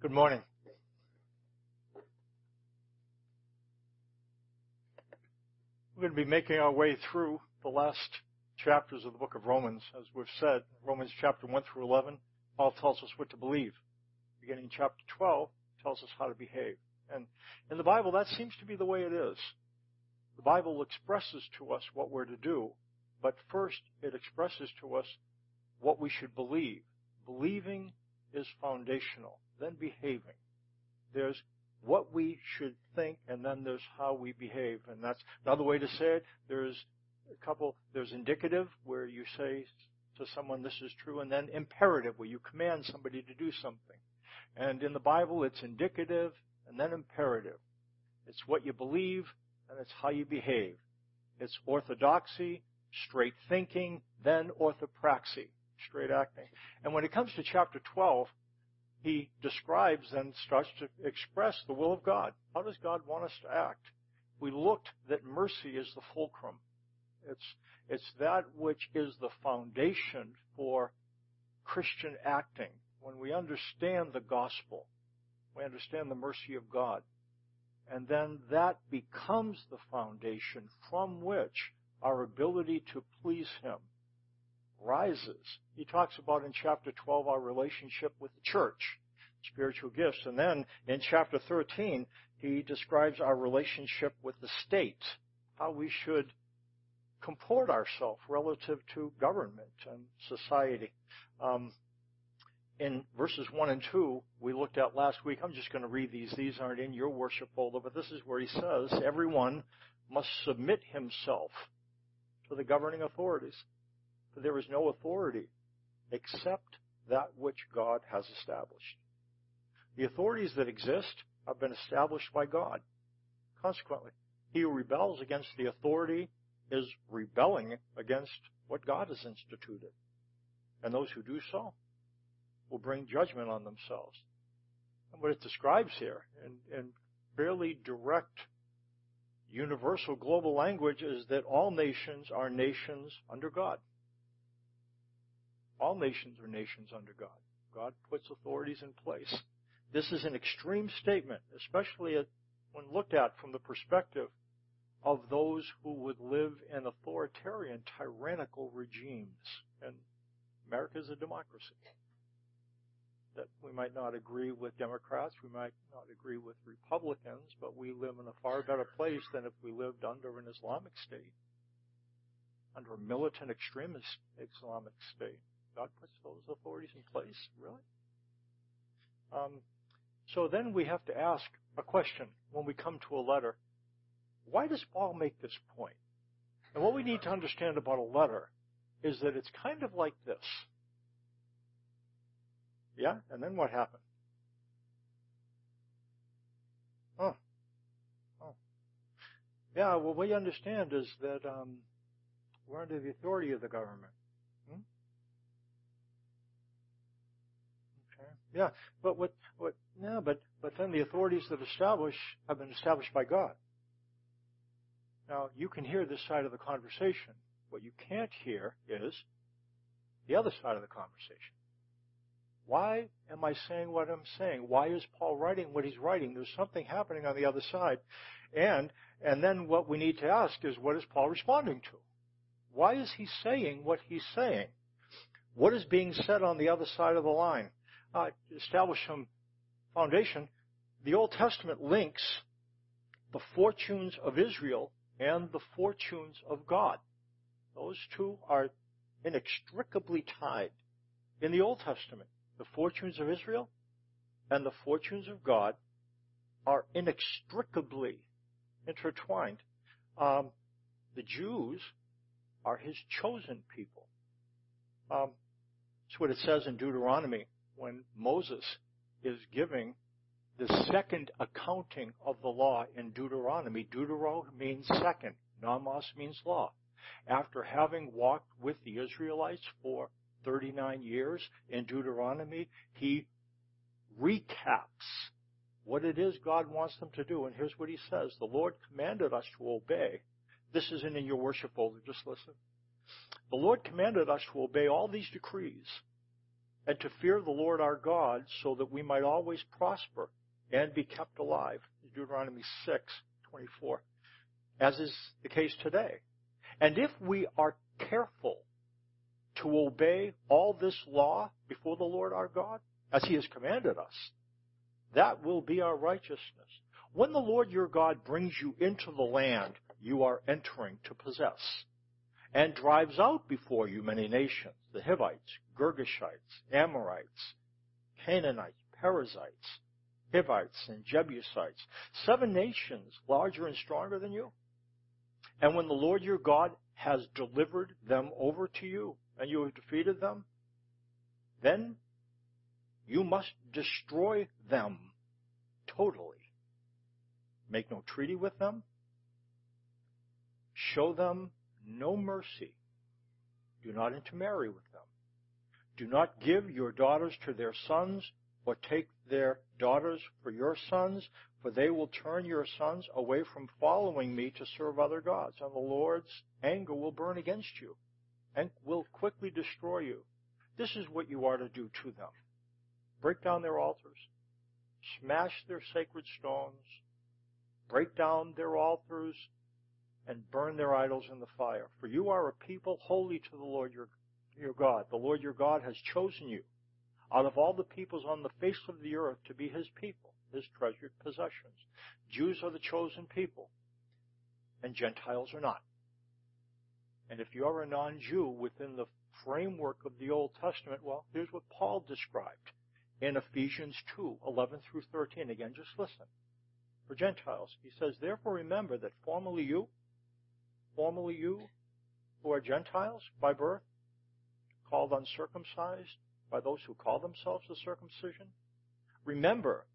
Good morning. We're going to be making our way through the last chapters of the book of Romans. As we've said, Romans chapter 1 through 11, Paul tells us what to believe. Beginning chapter 12 tells us how to behave. And in the Bible, that seems to be the way it is. The Bible expresses to us what we're to do, but first it expresses to us what we should believe. Believing is foundational, then behaving. There's what we should think, and then there's how we behave. And that's another way to say it. There's a couple, there's indicative, where you say to someone, this is true, and then imperative, where you command somebody to do something. And in the Bible, it's indicative and then imperative. It's what you believe, and it's how you behave. It's orthodoxy, straight thinking, then orthopraxy, straight acting. And when it comes to chapter 12, he describes and starts to express the will of God. How does God want us to act? We looked that mercy is the fulcrum. It's, it's that which is the foundation for Christian acting. When we understand the gospel, we understand the mercy of God. And then that becomes the foundation from which our ability to please Him rises. He talks about in chapter 12 our relationship with the church, spiritual gifts. And then in chapter 13, he describes our relationship with the state, how we should comport ourselves relative to government and society. Um, in verses 1 and 2, we looked at last week. I'm just going to read these. These aren't in your worship folder, but this is where he says, everyone must submit himself to the governing authorities for there is no authority except that which God has established. The authorities that exist have been established by God. Consequently, he who rebels against the authority is rebelling against what God has instituted. And those who do so will bring judgment on themselves. And what it describes here in, in fairly direct universal global language is that all nations are nations under God. All nations are nations under God. God puts authorities in place. This is an extreme statement, especially when looked at from the perspective of those who would live in authoritarian, tyrannical regimes. And America is a democracy. That we might not agree with Democrats, we might not agree with Republicans, but we live in a far better place than if we lived under an Islamic state, under a militant extremist Islamic state. God puts those authorities in place? Really? Um, so then we have to ask a question when we come to a letter. Why does Paul make this point? And what we need to understand about a letter is that it's kind of like this. Yeah? And then what happened? Oh. Oh. Yeah, what we understand is that um, we're under the authority of the government. Yeah, but what, what, yeah, but, but then the authorities that establish have been established by God. Now, you can hear this side of the conversation. What you can't hear is the other side of the conversation. Why am I saying what I'm saying? Why is Paul writing what he's writing? There's something happening on the other side. And, and then what we need to ask is what is Paul responding to? Why is he saying what he's saying? What is being said on the other side of the line? Uh, establish some foundation, the Old Testament links the fortunes of Israel and the fortunes of God. Those two are inextricably tied. In the Old Testament, the fortunes of Israel and the fortunes of God are inextricably intertwined. Um, the Jews are his chosen people. Um, that's what it says in Deuteronomy when Moses is giving the second accounting of the law in Deuteronomy. Deutero means second. Nomos means law. After having walked with the Israelites for 39 years in Deuteronomy, he recaps what it is God wants them to do. And here's what he says. The Lord commanded us to obey. This isn't in your worship folder, just listen. The Lord commanded us to obey all these decrees and to fear the Lord our God so that we might always prosper and be kept alive. Deuteronomy 6, 24. As is the case today. And if we are careful to obey all this law before the Lord our God, as he has commanded us, that will be our righteousness. When the Lord your God brings you into the land you are entering to possess, and drives out before you many nations, the Hittites, Girgashites, Amorites, Canaanites, Perizzites, Hivites, and Jebusites, seven nations larger and stronger than you. And when the Lord your God has delivered them over to you, and you have defeated them, then you must destroy them totally. Make no treaty with them. Show them no mercy. Do not intermarry with them. Do not give your daughters to their sons, or take their daughters for your sons, for they will turn your sons away from following me to serve other gods, and the Lord's anger will burn against you and will quickly destroy you. This is what you are to do to them. Break down their altars, smash their sacred stones, break down their altars, and burn their idols in the fire. For you are a people holy to the Lord your, your God. The Lord your God has chosen you out of all the peoples on the face of the earth to be his people, his treasured possessions. Jews are the chosen people, and Gentiles are not. And if you are a non-Jew within the framework of the Old Testament, well, here's what Paul described in Ephesians 2, 11 through 13. Again, just listen. For Gentiles, he says, Therefore remember that formerly you, formerly you who are Gentiles by birth, called uncircumcised by those who call themselves the circumcision, remember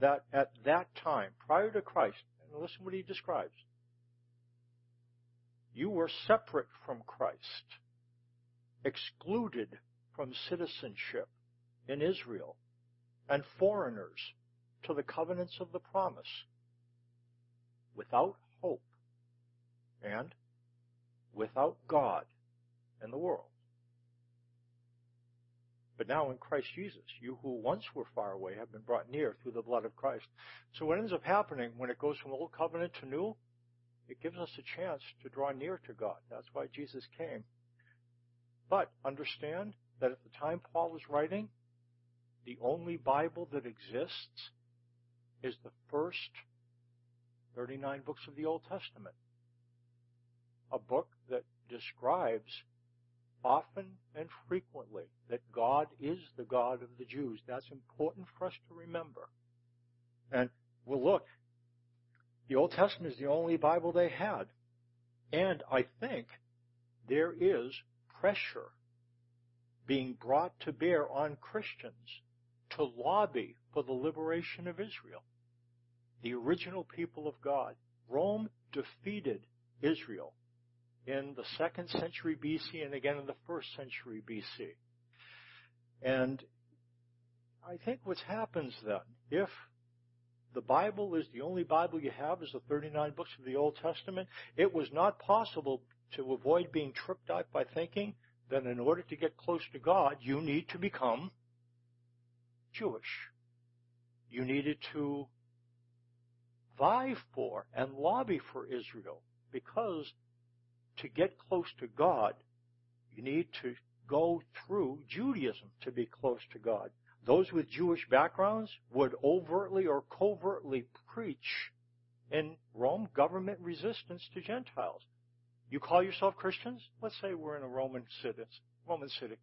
that at that time, prior to Christ, and listen what he describes, you were separate from Christ, excluded from citizenship in Israel, and foreigners to the covenants of the promise, without hope and without God in the world. But now in Christ Jesus, you who once were far away have been brought near through the blood of Christ. So what ends up happening when it goes from old covenant to new, it gives us a chance to draw near to God. That's why Jesus came. But understand that at the time Paul was writing, the only Bible that exists is the first 39 books of the Old Testament. A book that describes often and frequently that God is the God of the Jews. That's important for us to remember. And we'll look. The Old Testament is the only Bible they had. And I think there is pressure being brought to bear on Christians to lobby for the liberation of Israel, the original people of God. Rome defeated Israel in the second century BC and again in the first century BC. And I think what happens then, if the Bible is the only Bible you have is the 39 books of the Old Testament, it was not possible to avoid being tripped up by thinking that in order to get close to God, you need to become Jewish. You needed to vie for and lobby for Israel because to get close to God, you need to go through Judaism to be close to God. Those with Jewish backgrounds would overtly or covertly preach in Rome government resistance to Gentiles. You call yourself Christians? Let's say we're in a Roman city. Roman city.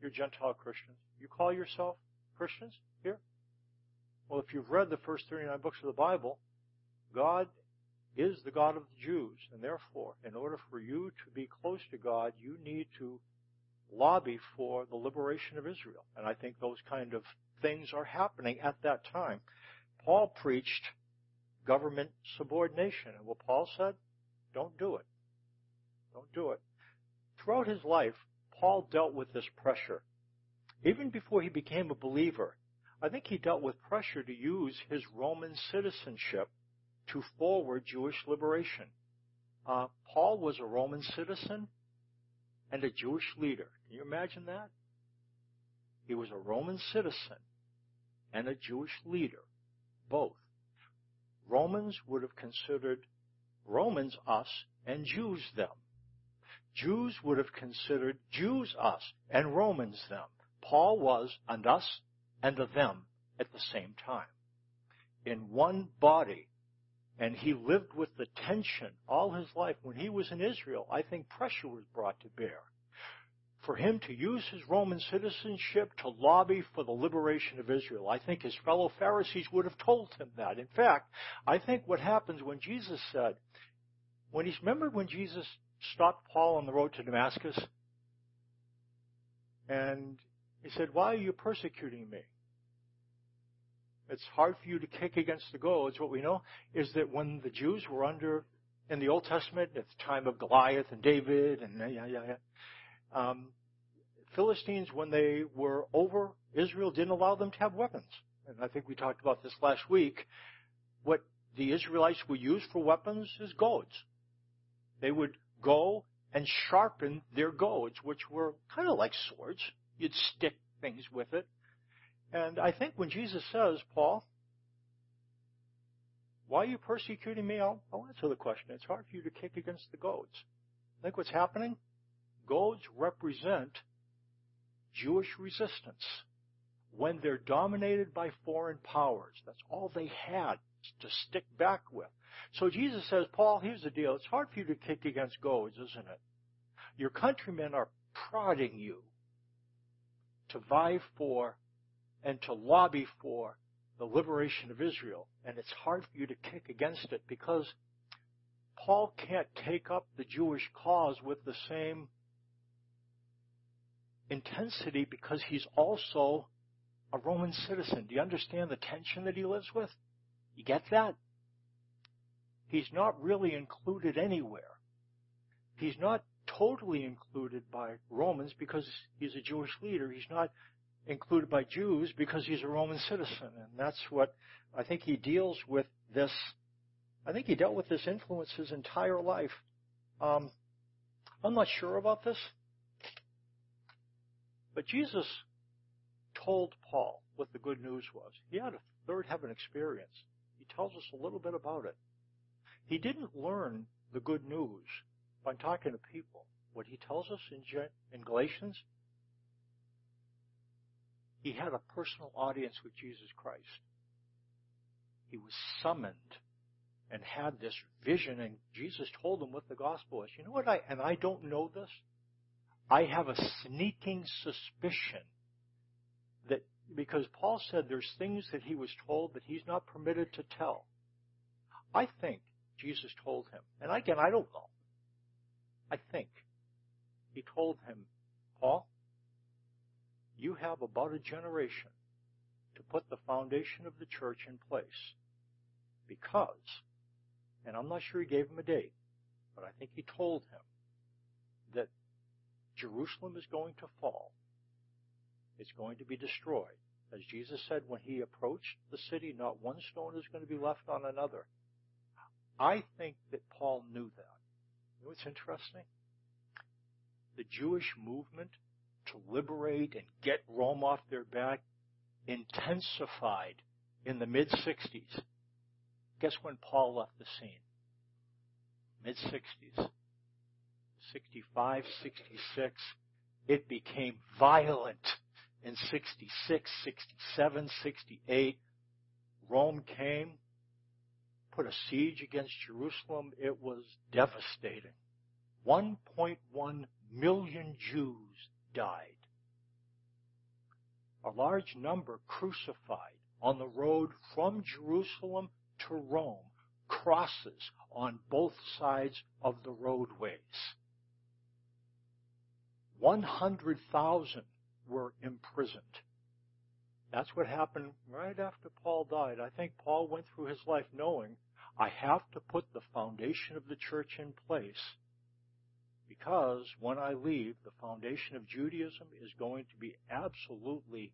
You're Gentile Christians. You call yourself Christians here? Well, if you've read the first 39 books of the Bible, God is the God of the Jews. And therefore, in order for you to be close to God, you need to lobby for the liberation of Israel. And I think those kind of things are happening at that time. Paul preached government subordination. And what Paul said, don't do it. Don't do it. Throughout his life, Paul dealt with this pressure. Even before he became a believer, I think he dealt with pressure to use his Roman citizenship to forward Jewish liberation. Uh, Paul was a Roman citizen and a Jewish leader. Can you imagine that? He was a Roman citizen and a Jewish leader, both. Romans would have considered Romans us and Jews them. Jews would have considered Jews us and Romans them. Paul was and us and a them at the same time. In one body. And he lived with the tension all his life. When he was in Israel, I think pressure was brought to bear for him to use his Roman citizenship to lobby for the liberation of Israel. I think his fellow Pharisees would have told him that. In fact, I think what happens when Jesus said, when he's remembered when Jesus stopped Paul on the road to Damascus and he said, Why are you persecuting me? It's hard for you to kick against the goads. What we know is that when the Jews were under, in the Old Testament, at the time of Goliath and David and yeah, yeah, yeah, um, Philistines, when they were over Israel, didn't allow them to have weapons. And I think we talked about this last week. What the Israelites would use for weapons is goads. They would go and sharpen their goads, which were kind of like swords. You'd stick things with it. And I think when Jesus says, Paul, why are you persecuting me? I'll, I'll answer the question. It's hard for you to kick against the goads. Think what's happening? Goads represent Jewish resistance when they're dominated by foreign powers. That's all they had to stick back with. So Jesus says, Paul, here's the deal. It's hard for you to kick against goads, isn't it? Your countrymen are prodding you to vie for and to lobby for the liberation of Israel. And it's hard for you to kick against it because Paul can't take up the Jewish cause with the same intensity because he's also a Roman citizen. Do you understand the tension that he lives with? You get that? He's not really included anywhere. He's not totally included by Romans because he's a Jewish leader. He's not included by Jews because he's a Roman citizen. And that's what I think he deals with this. I think he dealt with this influence his entire life. Um, I'm not sure about this. But Jesus told Paul what the good news was. He had a third heaven experience. He tells us a little bit about it. He didn't learn the good news by talking to people. What he tells us in, in Galatians, he had a personal audience with Jesus Christ. He was summoned and had this vision, and Jesus told him what the gospel is. You know what I, and I don't know this, I have a sneaking suspicion that because Paul said there's things that he was told that he's not permitted to tell. I think Jesus told him, and again, I don't know. I think he told him, Paul, you have about a generation to put the foundation of the church in place. Because, and I'm not sure he gave him a date, but I think he told him that Jerusalem is going to fall. It's going to be destroyed. As Jesus said when he approached the city, not one stone is going to be left on another. I think that Paul knew that. You know what's interesting? The Jewish movement to liberate and get Rome off their back intensified in the mid 60s. Guess when Paul left the scene? Mid 60s. 65, 66. It became violent in 66, 67, 68. Rome came, put a siege against Jerusalem. It was devastating. 1.1 million Jews died. A large number crucified on the road from Jerusalem to Rome, crosses on both sides of the roadways. 100,000 were imprisoned. That's what happened right after Paul died. I think Paul went through his life knowing I have to put the foundation of the church in place because when I leave, the foundation of Judaism is going to be absolutely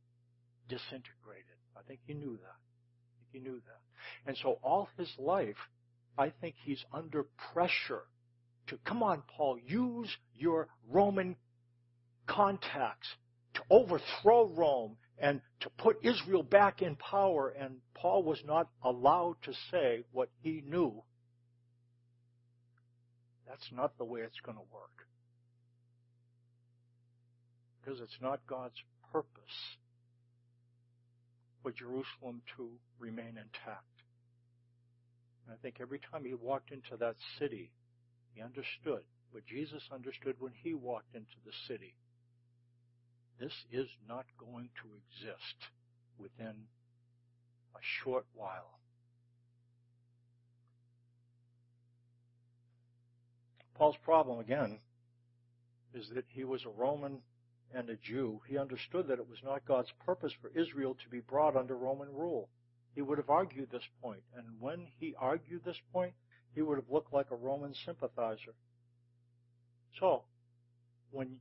disintegrated. I think he knew that. I think he knew that. And so all his life, I think he's under pressure to, come on, Paul, use your Roman contacts to overthrow Rome and to put Israel back in power. And Paul was not allowed to say what he knew. That's not the way it's going to work. Because it's not God's purpose for Jerusalem to remain intact. And I think every time he walked into that city, he understood what Jesus understood when he walked into the city. This is not going to exist within a short while. Paul's problem, again, is that he was a Roman and a Jew. He understood that it was not God's purpose for Israel to be brought under Roman rule. He would have argued this point, and when he argued this point, he would have looked like a Roman sympathizer. So, when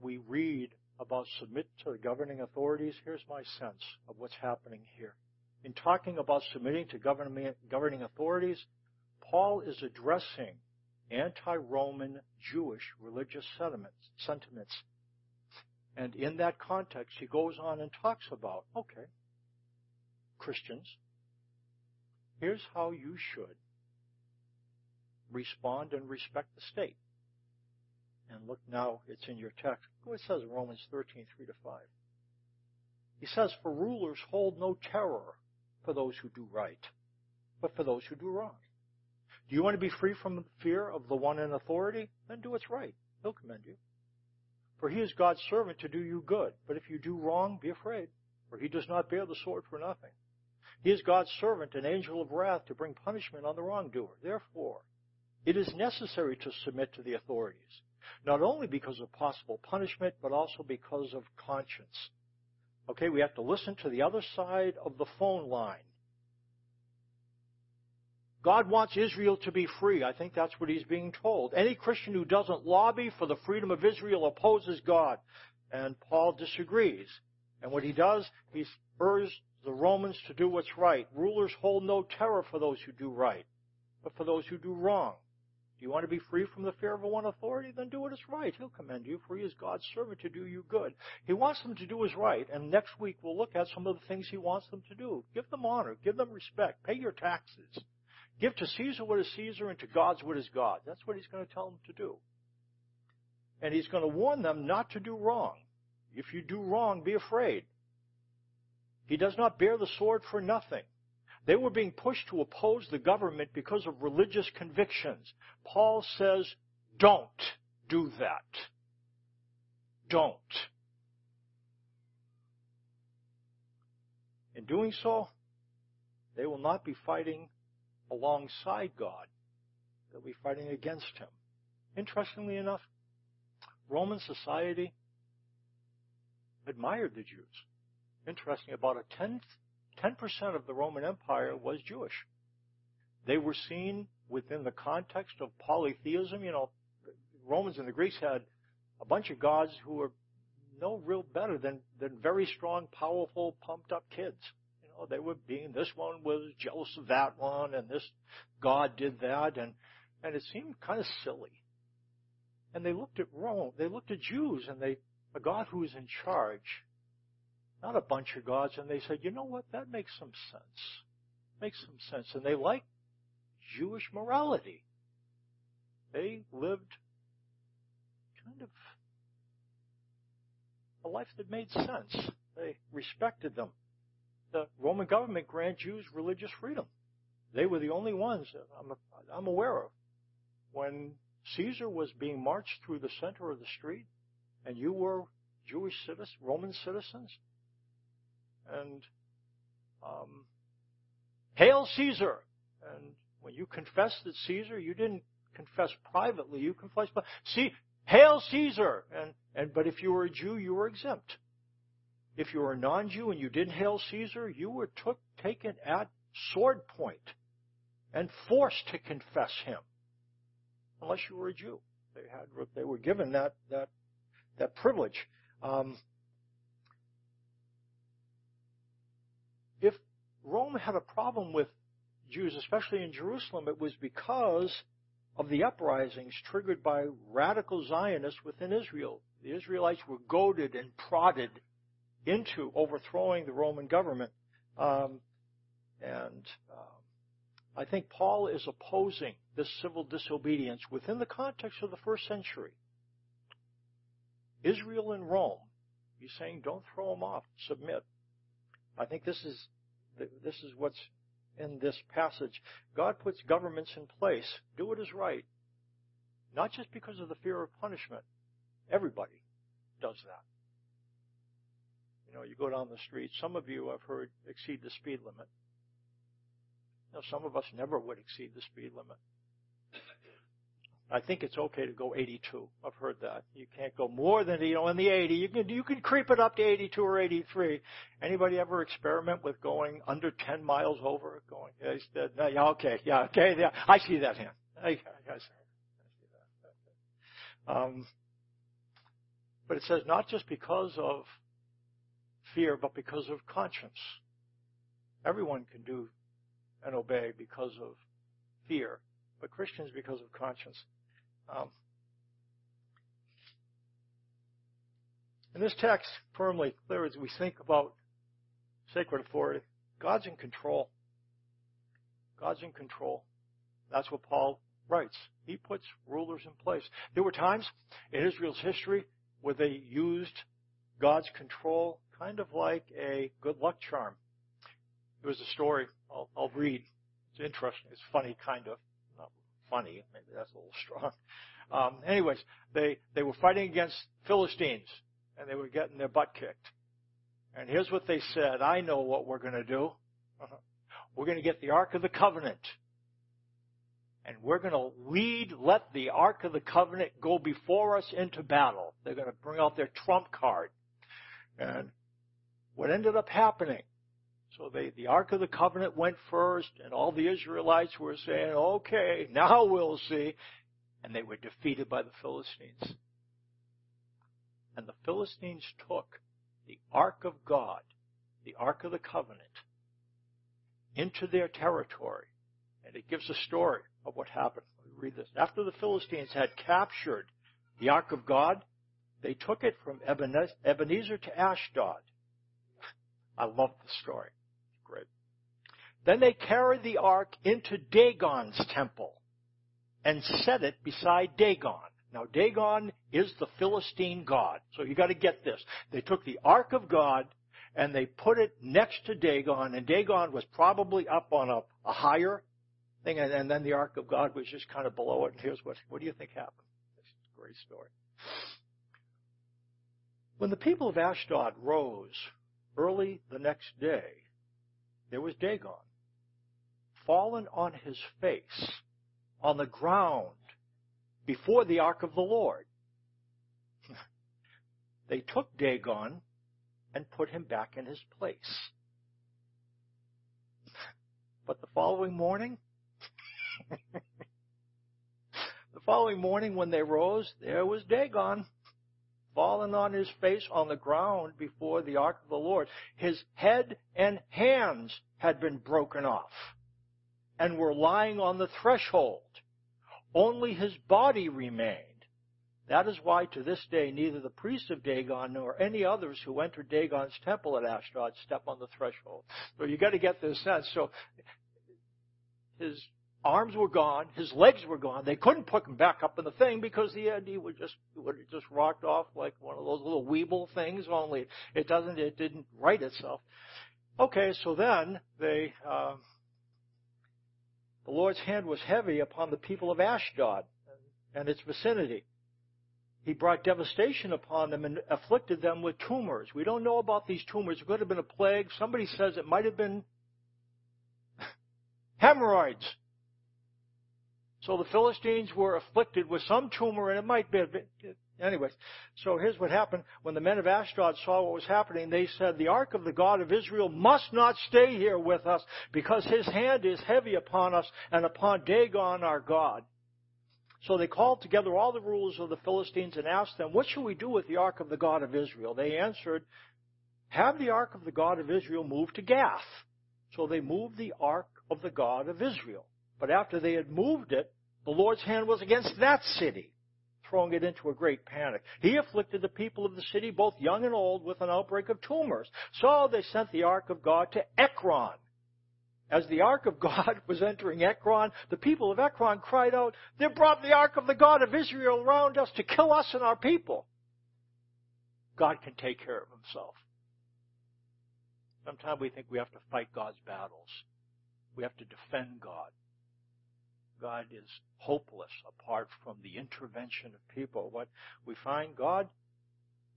we read about submit to the governing authorities, here's my sense of what's happening here. In talking about submitting to governing authorities, Paul is addressing anti-Roman Jewish religious sentiments. And in that context, he goes on and talks about, okay, Christians, here's how you should respond and respect the state. And look now, it's in your text. It says in Romans 13, 3 to 5. He says, For rulers hold no terror for those who do right, but for those who do wrong. Do you want to be free from fear of the one in authority? Then do what's right. He'll commend you. For he is God's servant to do you good. But if you do wrong, be afraid, for he does not bear the sword for nothing. He is God's servant, an angel of wrath, to bring punishment on the wrongdoer. Therefore, it is necessary to submit to the authorities, not only because of possible punishment, but also because of conscience. Okay, we have to listen to the other side of the phone line. God wants Israel to be free. I think that's what he's being told. Any Christian who doesn't lobby for the freedom of Israel opposes God. And Paul disagrees. And what he does, he urges the Romans to do what's right. Rulers hold no terror for those who do right, but for those who do wrong. Do you want to be free from the fear of a one authority? Then do what is right. He'll commend you, for he is God's servant to do you good. He wants them to do what is right, and next week we'll look at some of the things he wants them to do. Give them honor, give them respect, pay your taxes. Give to Caesar what is Caesar and to God's what is God. That's what he's going to tell them to do. And he's going to warn them not to do wrong. If you do wrong, be afraid. He does not bear the sword for nothing. They were being pushed to oppose the government because of religious convictions. Paul says, don't do that. Don't. In doing so, they will not be fighting alongside God. They'll be fighting against Him. Interestingly enough, Roman society admired the Jews. Interesting, about a tenth, 10% of the Roman Empire was Jewish. They were seen within the context of polytheism. You know, Romans and the Greeks had a bunch of gods who were no real better than, than very strong, powerful, pumped up kids know, they were being, this one was jealous of that one, and this God did that, and, and it seemed kind of silly. And they looked at Rome, they looked at Jews, and they, a God who was in charge, not a bunch of gods, and they said, you know what, that makes some sense. Makes some sense. And they liked Jewish morality. They lived kind of a life that made sense. They respected them the Roman government grant Jews religious freedom. They were the only ones I'm, I'm aware of. When Caesar was being marched through the center of the street, and you were Jewish citizens, Roman citizens, and um, hail Caesar. And when you confessed that Caesar, you didn't confess privately, you confessed, see, hail Caesar. And, and, but if you were a Jew, you were exempt. If you were a non-Jew and you didn't hail Caesar, you were took, taken at sword point and forced to confess him, unless you were a Jew. They had they were given that that that privilege. Um, if Rome had a problem with Jews, especially in Jerusalem, it was because of the uprisings triggered by radical Zionists within Israel. The Israelites were goaded and prodded into overthrowing the Roman government. Um, and um, I think Paul is opposing this civil disobedience within the context of the first century. Israel and Rome, he's saying don't throw them off, submit. I think this is this is what's in this passage. God puts governments in place. Do what is right. Not just because of the fear of punishment. Everybody does that. You know, you go down the street. Some of you, I've heard, exceed the speed limit. You know, some of us never would exceed the speed limit. I think it's okay to go 82. I've heard that. You can't go more than, you know, in the 80. You can, you can creep it up to 82 or 83. Anybody ever experiment with going under 10 miles over? Going, yeah, okay, yeah, okay, yeah, I see that hand. I. Um, but it says not just because of fear, but because of conscience. Everyone can do and obey because of fear, but Christians because of conscience. Um, in this text, firmly clear as we think about sacred authority, God's in control. God's in control. That's what Paul writes. He puts rulers in place. There were times in Israel's history where they used God's control kind of like a good luck charm. It was a story I'll, I'll read. It's interesting. It's funny, kind of. Not funny. Maybe that's a little strong. Um, anyways, they, they were fighting against Philistines and they were getting their butt kicked. And here's what they said. I know what we're going to do. Uh-huh. We're going to get the Ark of the Covenant. And we're going to lead, let the Ark of the Covenant go before us into battle. They're going to bring out their trump card. And what ended up happening so they, the Ark of the Covenant went first, and all the Israelites were saying, okay, now we'll see. And they were defeated by the Philistines. And the Philistines took the Ark of God, the Ark of the Covenant, into their territory. And it gives a story of what happened. read this. After the Philistines had captured the Ark of God, they took it from Ebenezer to Ashdod. I love the story. Great. Then they carried the ark into Dagon's temple and set it beside Dagon. Now Dagon is the Philistine god. So you gotta get this. They took the ark of God and they put it next to Dagon and Dagon was probably up on a, a higher thing and, and, then the ark of God was just kind of below it. And here's what, what do you think happened? This is a great story. When the people of Ashdod rose early the next day, there was Dagon fallen on his face on the ground before the ark of the Lord. they took Dagon and put him back in his place. But the following morning, the following morning when they rose, there was Dagon fallen on his face on the ground before the ark of the Lord. His head and hands had been broken off and were lying on the threshold. Only his body remained. That is why to this day neither the priests of Dagon nor any others who enter Dagon's temple at Ashdod step on the threshold. So you got to get this sense. So his arms were gone, his legs were gone. They couldn't put him back up in the thing because the he would just would have just rocked off like one of those little weeble things. Only it doesn't it didn't right itself. Okay, so then they. Uh, the Lord's hand was heavy upon the people of Ashdod and its vicinity. He brought devastation upon them and afflicted them with tumors. We don't know about these tumors. It could have been a plague. Somebody says it might have been hemorrhoids. So the Philistines were afflicted with some tumor, and it might be, anyways. So here's what happened. When the men of Ashdod saw what was happening, they said, the ark of the God of Israel must not stay here with us, because his hand is heavy upon us and upon Dagon our God. So they called together all the rulers of the Philistines and asked them, what shall we do with the ark of the God of Israel? They answered, have the ark of the God of Israel moved to Gath. So they moved the ark of the God of Israel. But after they had moved it, The Lord's hand was against that city, throwing it into a great panic. He afflicted the people of the city, both young and old, with an outbreak of tumors. So they sent the ark of God to Ekron. As the ark of God was entering Ekron, the people of Ekron cried out, They brought the ark of the God of Israel around us to kill us and our people. God can take care of himself. Sometimes we think we have to fight God's battles. We have to defend God. God is hopeless apart from the intervention of people. What we find God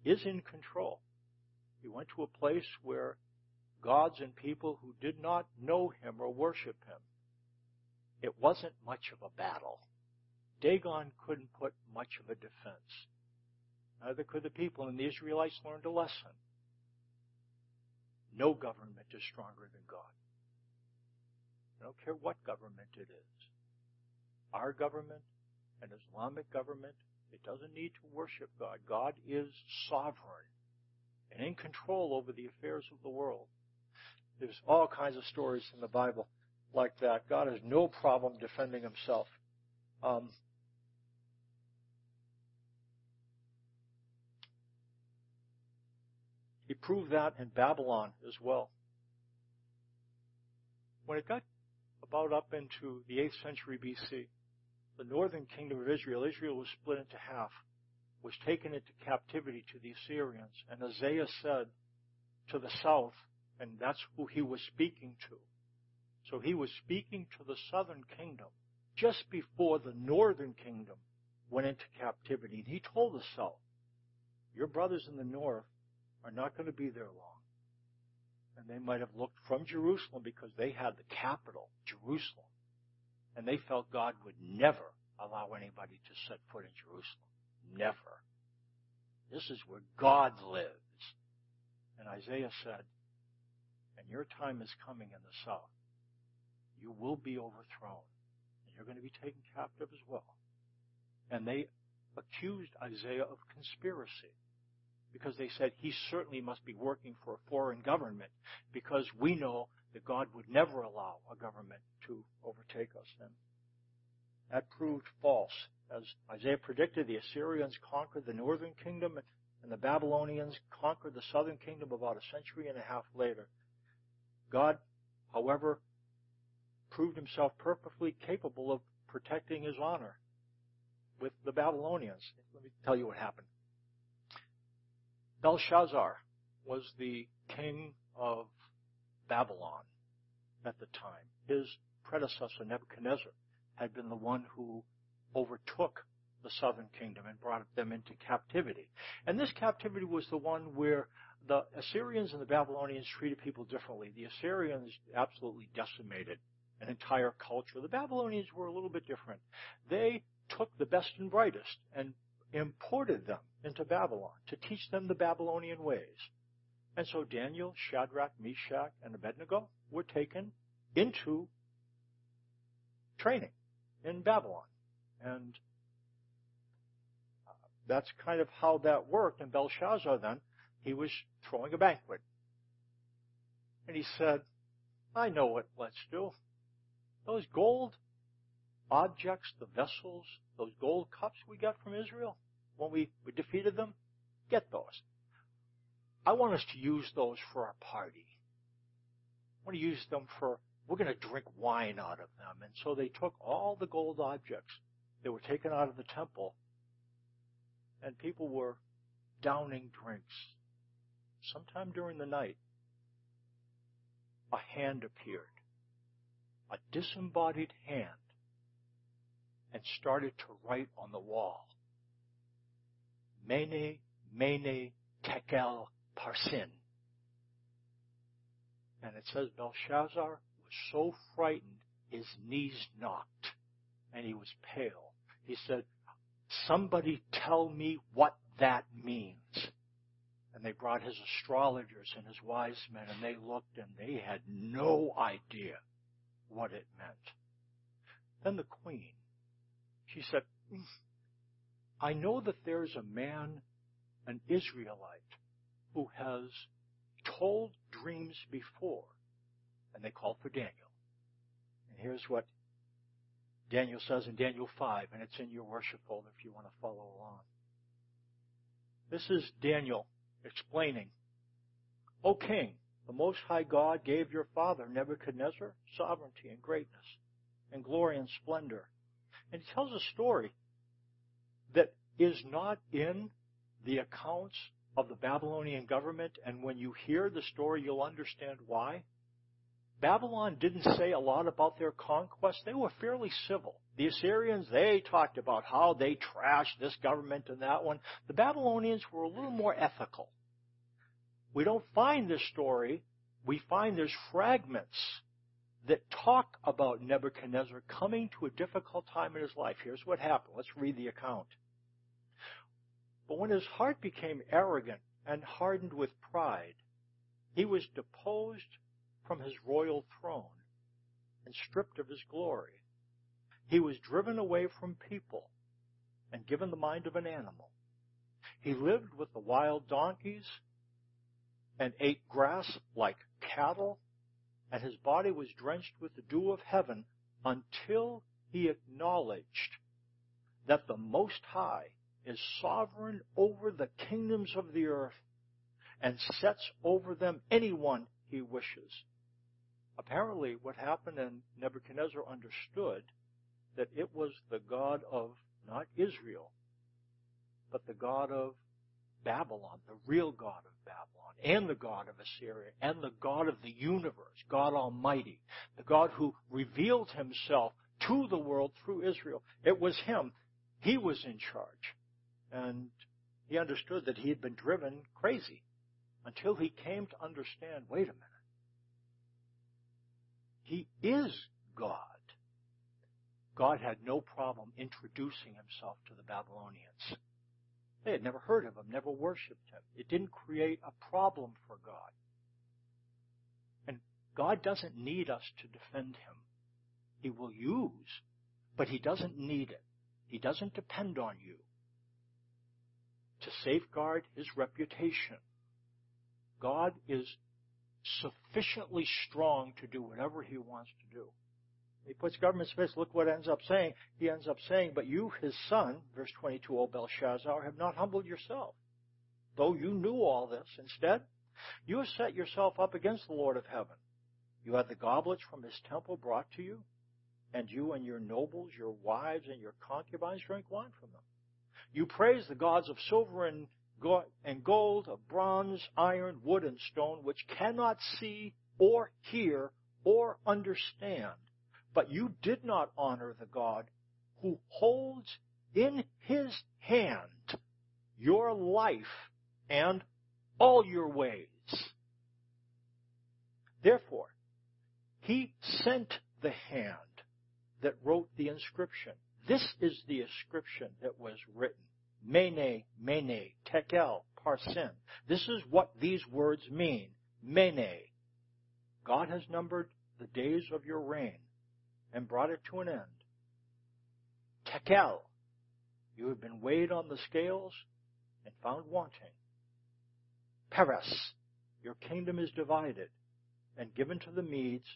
is in control. He went to a place where gods and people who did not know him or worship him. It wasn't much of a battle. Dagon couldn't put much of a defense. Neither could the people, and the Israelites learned a lesson. No government is stronger than God. I don't care what government it is. Our government, an Islamic government, it doesn't need to worship God. God is sovereign and in control over the affairs of the world. There's all kinds of stories in the Bible like that. God has no problem defending himself. Um, he proved that in Babylon as well. When it got about up into the 8th century BC, the northern kingdom of Israel, Israel was split into half, was taken into captivity to the Assyrians. And Isaiah said to the south, and that's who he was speaking to. So he was speaking to the southern kingdom just before the northern kingdom went into captivity. And he told the south, your brothers in the north are not going to be there long. And they might have looked from Jerusalem because they had the capital, Jerusalem. And they felt God would never allow anybody to set foot in Jerusalem. Never. This is where God lives. And Isaiah said, and your time is coming in the south. You will be overthrown, and you're going to be taken captive as well. And they accused Isaiah of conspiracy because they said he certainly must be working for a foreign government because we know that God would never allow a government to overtake us. And that proved false. As Isaiah predicted, the Assyrians conquered the northern kingdom and the Babylonians conquered the southern kingdom about a century and a half later. God, however, proved himself perfectly capable of protecting his honor with the Babylonians. Let me tell you what happened. Belshazzar was the king of Babylon at the time. His predecessor, Nebuchadnezzar, had been the one who overtook the southern kingdom and brought them into captivity. And this captivity was the one where the Assyrians and the Babylonians treated people differently. The Assyrians absolutely decimated an entire culture. The Babylonians were a little bit different. They took the best and brightest and imported them into Babylon to teach them the Babylonian ways. And so Daniel, Shadrach, Meshach, and Abednego were taken into training in Babylon. And uh, that's kind of how that worked. And Belshazzar then he was throwing a banquet. And he said, I know what let's do. Those gold objects, the vessels, those gold cups we got from Israel when we, we defeated them, get those. I want us to use those for our party. I want to use them for, we're going to drink wine out of them. And so they took all the gold objects that were taken out of the temple and people were downing drinks sometime during the night, a hand appeared, a disembodied hand, and started to write on the wall. Mene, Mene, Tekel, Parsin. And it says Belshazzar was so frightened his knees knocked and he was pale. He said, somebody tell me what that means. And they brought his astrologers and his wise men, and they looked and they had no idea what it meant. Then the queen, she said, hmm, I know that there's a man, an Israelite, who has told dreams before. And they called for Daniel. And here's what Daniel says in Daniel 5, and it's in your worship folder if you want to follow along. This is Daniel explaining, O king, the Most High God gave your father Nebuchadnezzar sovereignty and greatness and glory and splendor. And he tells a story that is not in the accounts of the Babylonian government, and when you hear the story, you'll understand why. Babylon didn't say a lot about their conquest. They were fairly civil. The Assyrians, they talked about how they trashed this government and that one. The Babylonians were a little more ethical. We don't find this story. We find there's fragments that talk about Nebuchadnezzar coming to a difficult time in his life. Here's what happened. Let's read the account. But when his heart became arrogant and hardened with pride, he was deposed from his royal throne and stripped of his glory. He was driven away from people and given the mind of an animal. He lived with the wild donkeys and ate grass like cattle, and his body was drenched with the dew of heaven until he acknowledged that the Most High is sovereign over the kingdoms of the earth and sets over them anyone he wishes. Apparently, what happened and Nebuchadnezzar understood that it was the God of not Israel, but the God of Babylon, the real God of Babylon, and the God of Assyria, and the God of the universe, God Almighty, the God who revealed himself to the world through Israel. It was him. He was in charge. And he understood that he had been driven crazy until he came to understand, wait a minute. He is God. God had no problem introducing himself to the Babylonians. They had never heard of him, never worshiped him. It didn't create a problem for God. And God doesn't need us to defend him. He will use, but he doesn't need it. He doesn't depend on you to safeguard his reputation. God is sufficiently strong to do whatever he wants to do. He puts government space. Look what ends up saying. He ends up saying, But you, his son, verse 22, O Belshazzar, have not humbled yourself, though you knew all this. Instead, you have set yourself up against the Lord of heaven. You had the goblets from his temple brought to you, and you and your nobles, your wives, and your concubines drank wine from them. You praise the gods of silver and gold, of bronze, iron, wood, and stone, which cannot see or hear or understand but you did not honor the God who holds in his hand your life and all your ways. Therefore, he sent the hand that wrote the inscription. This is the inscription that was written. Mene, Mene, Tekel, Parsin. This is what these words mean. Mene. God has numbered the days of your reign and brought it to an end. Tekel, you have been weighed on the scales and found wanting. Peres, your kingdom is divided and given to the Medes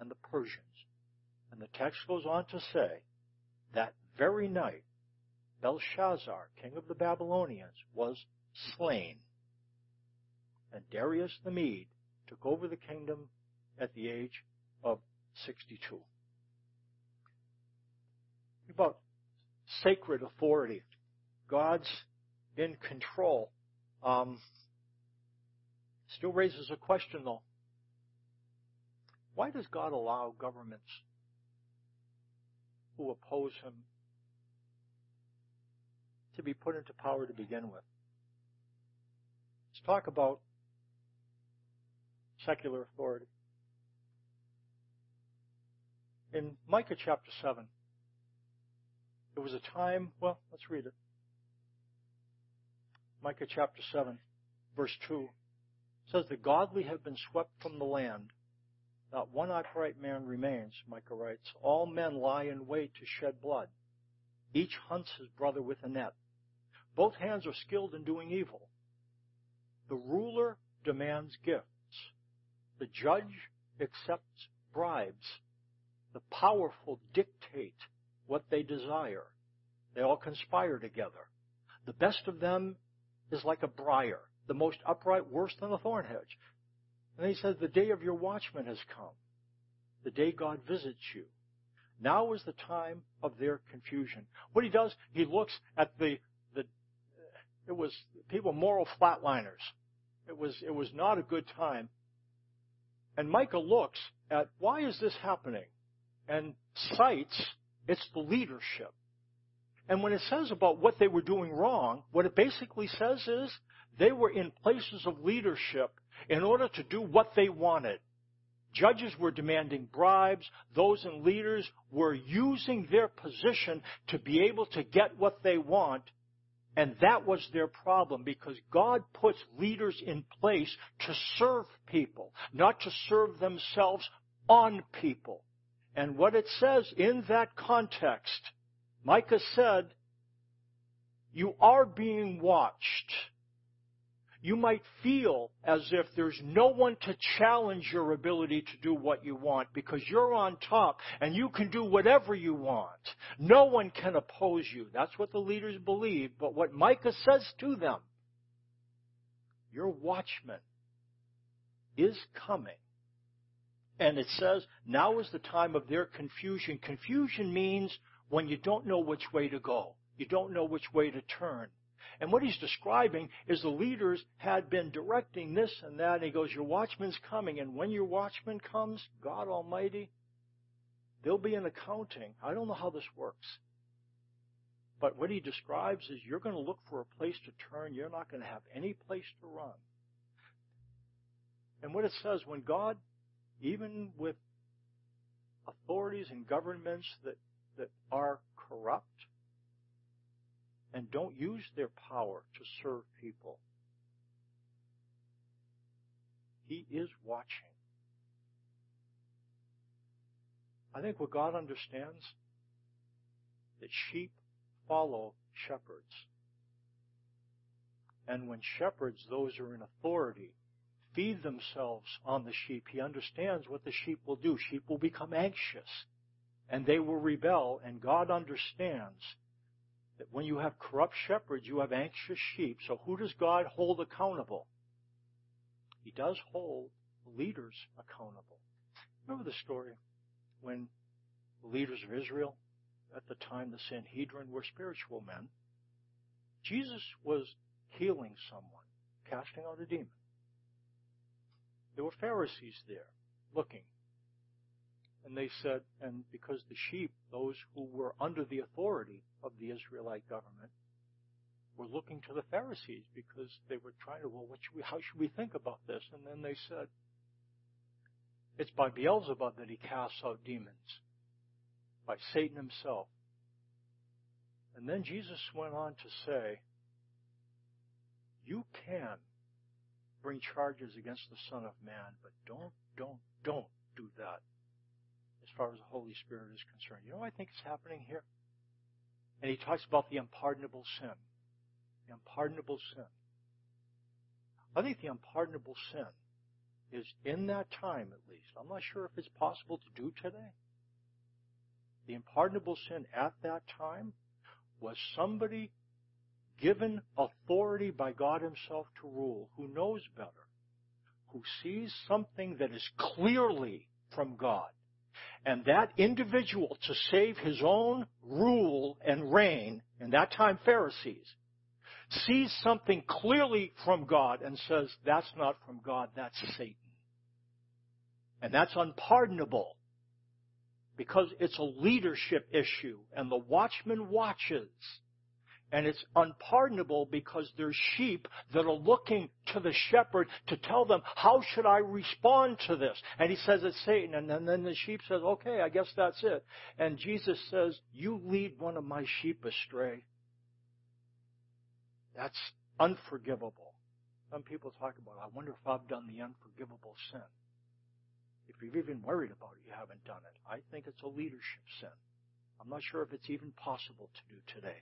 and the Persians. And the text goes on to say, that very night, Belshazzar, king of the Babylonians, was slain. And Darius the Mede took over the kingdom at the age of 62 about sacred authority. God's in control. Um, still raises a question though. Why does God allow governments who oppose him to be put into power to begin with? Let's talk about secular authority. In Micah chapter 7, there was a time, well, let's read it. Micah chapter 7, verse 2 says, The godly have been swept from the land. Not one upright man remains, Micah writes. All men lie in wait to shed blood. Each hunts his brother with a net. Both hands are skilled in doing evil. The ruler demands gifts. The judge accepts bribes. The powerful dictate what they desire. They all conspire together. The best of them is like a briar, the most upright worse than a thorn hedge. And he says, the day of your watchman has come, the day God visits you. Now is the time of their confusion. What he does, he looks at the, the, it was people moral flatliners. It was, it was not a good time. And Micah looks at why is this happening? And cites it's the leadership. And when it says about what they were doing wrong, what it basically says is they were in places of leadership in order to do what they wanted. Judges were demanding bribes. Those in leaders were using their position to be able to get what they want. And that was their problem because God puts leaders in place to serve people, not to serve themselves on people. And what it says in that context, Micah said, you are being watched you might feel as if there's no one to challenge your ability to do what you want because you're on top and you can do whatever you want. No one can oppose you. That's what the leaders believe. But what Micah says to them, your watchman is coming. And it says, now is the time of their confusion. Confusion means when you don't know which way to go. You don't know which way to turn. And what he's describing is the leaders had been directing this and that. And he goes, Your watchman's coming. And when your watchman comes, God Almighty, there'll be an accounting. I don't know how this works. But what he describes is you're going to look for a place to turn. You're not going to have any place to run. And what it says, when God, even with authorities and governments that, that are corrupt, and don't use their power to serve people. He is watching. I think what God understands that sheep follow shepherds. And when shepherds, those who are in authority, feed themselves on the sheep, he understands what the sheep will do. Sheep will become anxious and they will rebel, and God understands that when you have corrupt shepherds, you have anxious sheep. So who does God hold accountable? He does hold leaders accountable. Remember the story when the leaders of Israel, at the time the Sanhedrin, were spiritual men. Jesus was healing someone, casting out a demon. There were Pharisees there looking. And they said, and because the sheep, those who were under the authority of the Israelite government, were looking to the Pharisees because they were trying to, well, should we, how should we think about this? And then they said, it's by Beelzebub that he casts out demons, by Satan himself. And then Jesus went on to say, you can bring charges against the Son of Man, but don't, don't, don't do that as far as the Holy Spirit is concerned. You know what I think is happening here? And he talks about the unpardonable sin. The unpardonable sin. I think the unpardonable sin is in that time at least. I'm not sure if it's possible to do today. The unpardonable sin at that time was somebody given authority by God Himself to rule, who knows better, who sees something that is clearly from God, and that individual to save his own rule and reign, in that time Pharisees, sees something clearly from God and says, that's not from God, that's Satan. And that's unpardonable because it's a leadership issue and the watchman watches and it's unpardonable because there's sheep that are looking to the shepherd to tell them, how should I respond to this? And he says it's Satan. And then the sheep says, okay, I guess that's it. And Jesus says, you lead one of my sheep astray. That's unforgivable. Some people talk about, I wonder if I've done the unforgivable sin. If you've even worried about it, you haven't done it. I think it's a leadership sin. I'm not sure if it's even possible to do today.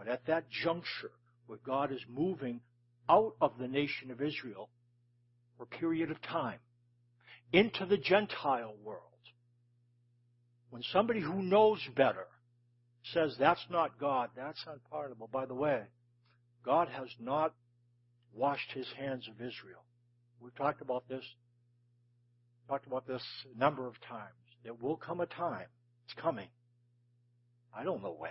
But at that juncture where God is moving out of the nation of Israel for a period of time into the Gentile world, when somebody who knows better says that's not God, that's unpardonable. By the way, God has not washed his hands of Israel. We've talked about this, talked about this a number of times. There will come a time, it's coming. I don't know when.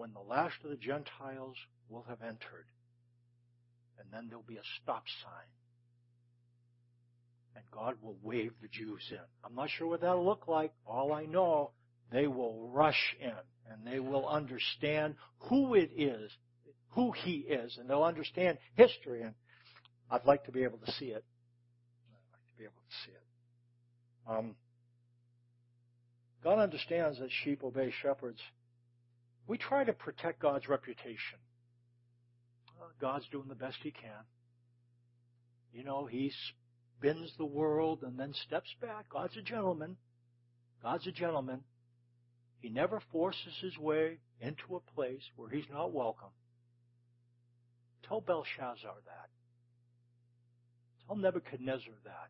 When the last of the Gentiles will have entered, and then there'll be a stop sign. And God will wave the Jews in. I'm not sure what that'll look like. All I know, they will rush in and they will understand who it is, who He is, and they'll understand history. And I'd like to be able to see it. I'd like to be able to see it. Um, God understands that sheep obey shepherds. We try to protect God's reputation. God's doing the best He can. You know, He spins the world and then steps back. God's a gentleman. God's a gentleman. He never forces his way into a place where he's not welcome. Tell Belshazzar that. Tell Nebuchadnezzar that.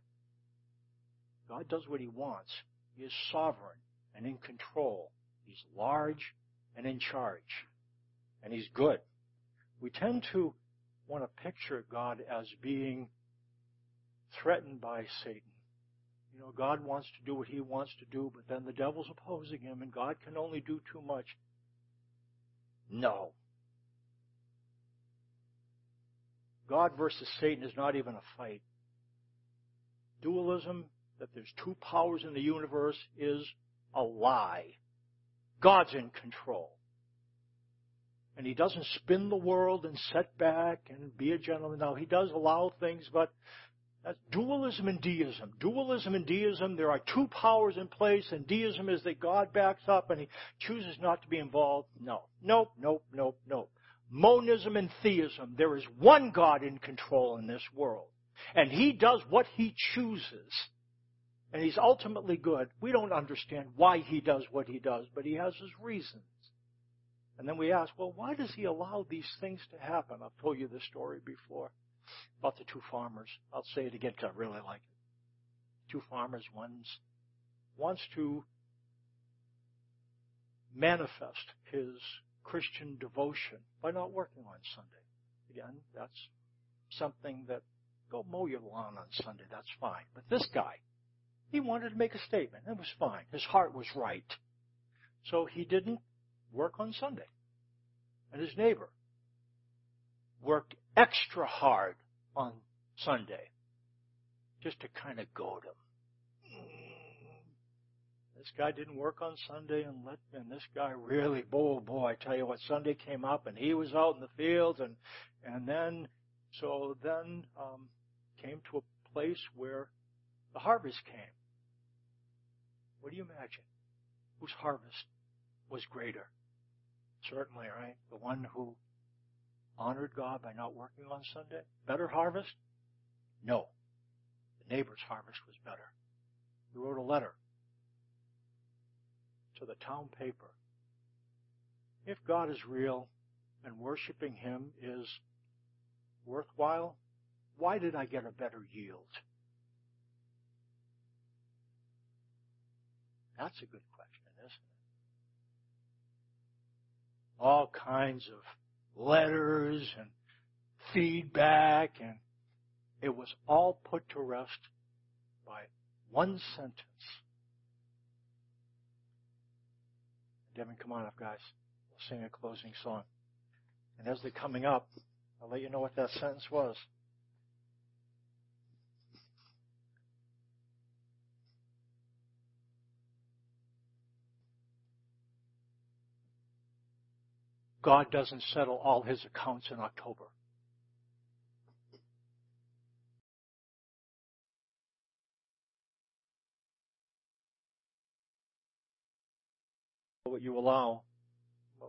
God does what he wants. He is sovereign and in control. He's large and in charge. And he's good. We tend to want to picture God as being threatened by Satan. You know, God wants to do what he wants to do, but then the devil's opposing him and God can only do too much. No. God versus Satan is not even a fight. Dualism, that there's two powers in the universe, is a lie. God's in control. And he doesn't spin the world and set back and be a gentleman. Now, he does allow things, but that's dualism and deism. Dualism and deism, there are two powers in place, and deism is that God backs up and he chooses not to be involved. No. Nope, nope, nope, nope. Monism and theism, there is one God in control in this world. And he does what he chooses. And he's ultimately good. We don't understand why he does what he does, but he has his reasons. And then we ask, well, why does he allow these things to happen? I've told you this story before about the two farmers. I'll say it again because I really like it. Two farmers, one's wants to manifest his Christian devotion by not working on Sunday. Again, that's something that go mow your lawn on Sunday, that's fine. But this guy, he wanted to make a statement. It was fine. His heart was right. So he didn't work on Sunday. And his neighbor worked extra hard on Sunday just to kind of goad him. This guy didn't work on Sunday and let and this guy really boy boy I tell you what Sunday came up and he was out in the fields and and then so then um came to a place where the harvest came. What do you imagine? Whose harvest was greater? Certainly, right? The one who honored God by not working on Sunday? Better harvest? No. The neighbor's harvest was better. He wrote a letter to the town paper. If God is real and worshiping Him is worthwhile, why did I get a better yield? That's a good question, isn't it? All kinds of letters and feedback, and it was all put to rest by one sentence. Devin, come on up, guys. We'll sing a closing song. And as they're coming up, I'll let you know what that sentence was. God doesn't settle all his accounts in October. What you allow,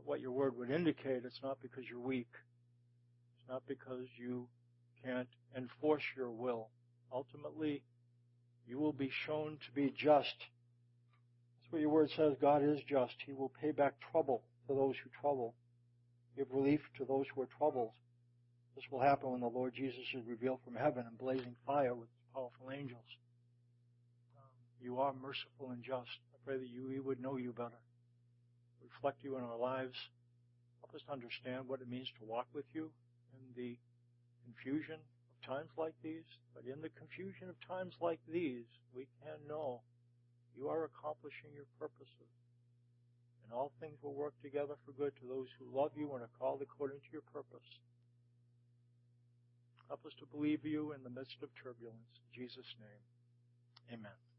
what your word would indicate, it's not because you're weak. It's not because you can't enforce your will. Ultimately, you will be shown to be just. That's what your word says. God is just. He will pay back trouble to those who trouble give relief to those who are troubled. This will happen when the Lord Jesus is revealed from heaven in blazing fire with powerful angels. Um, you are merciful and just, I pray that you, we would know you better, reflect you in our lives, help us to understand what it means to walk with you in the confusion of times like these. But in the confusion of times like these, we can know you are accomplishing your purposes. And all things will work together for good to those who love you and are called according to your purpose. Help us to believe you in the midst of turbulence. In Jesus' name, amen.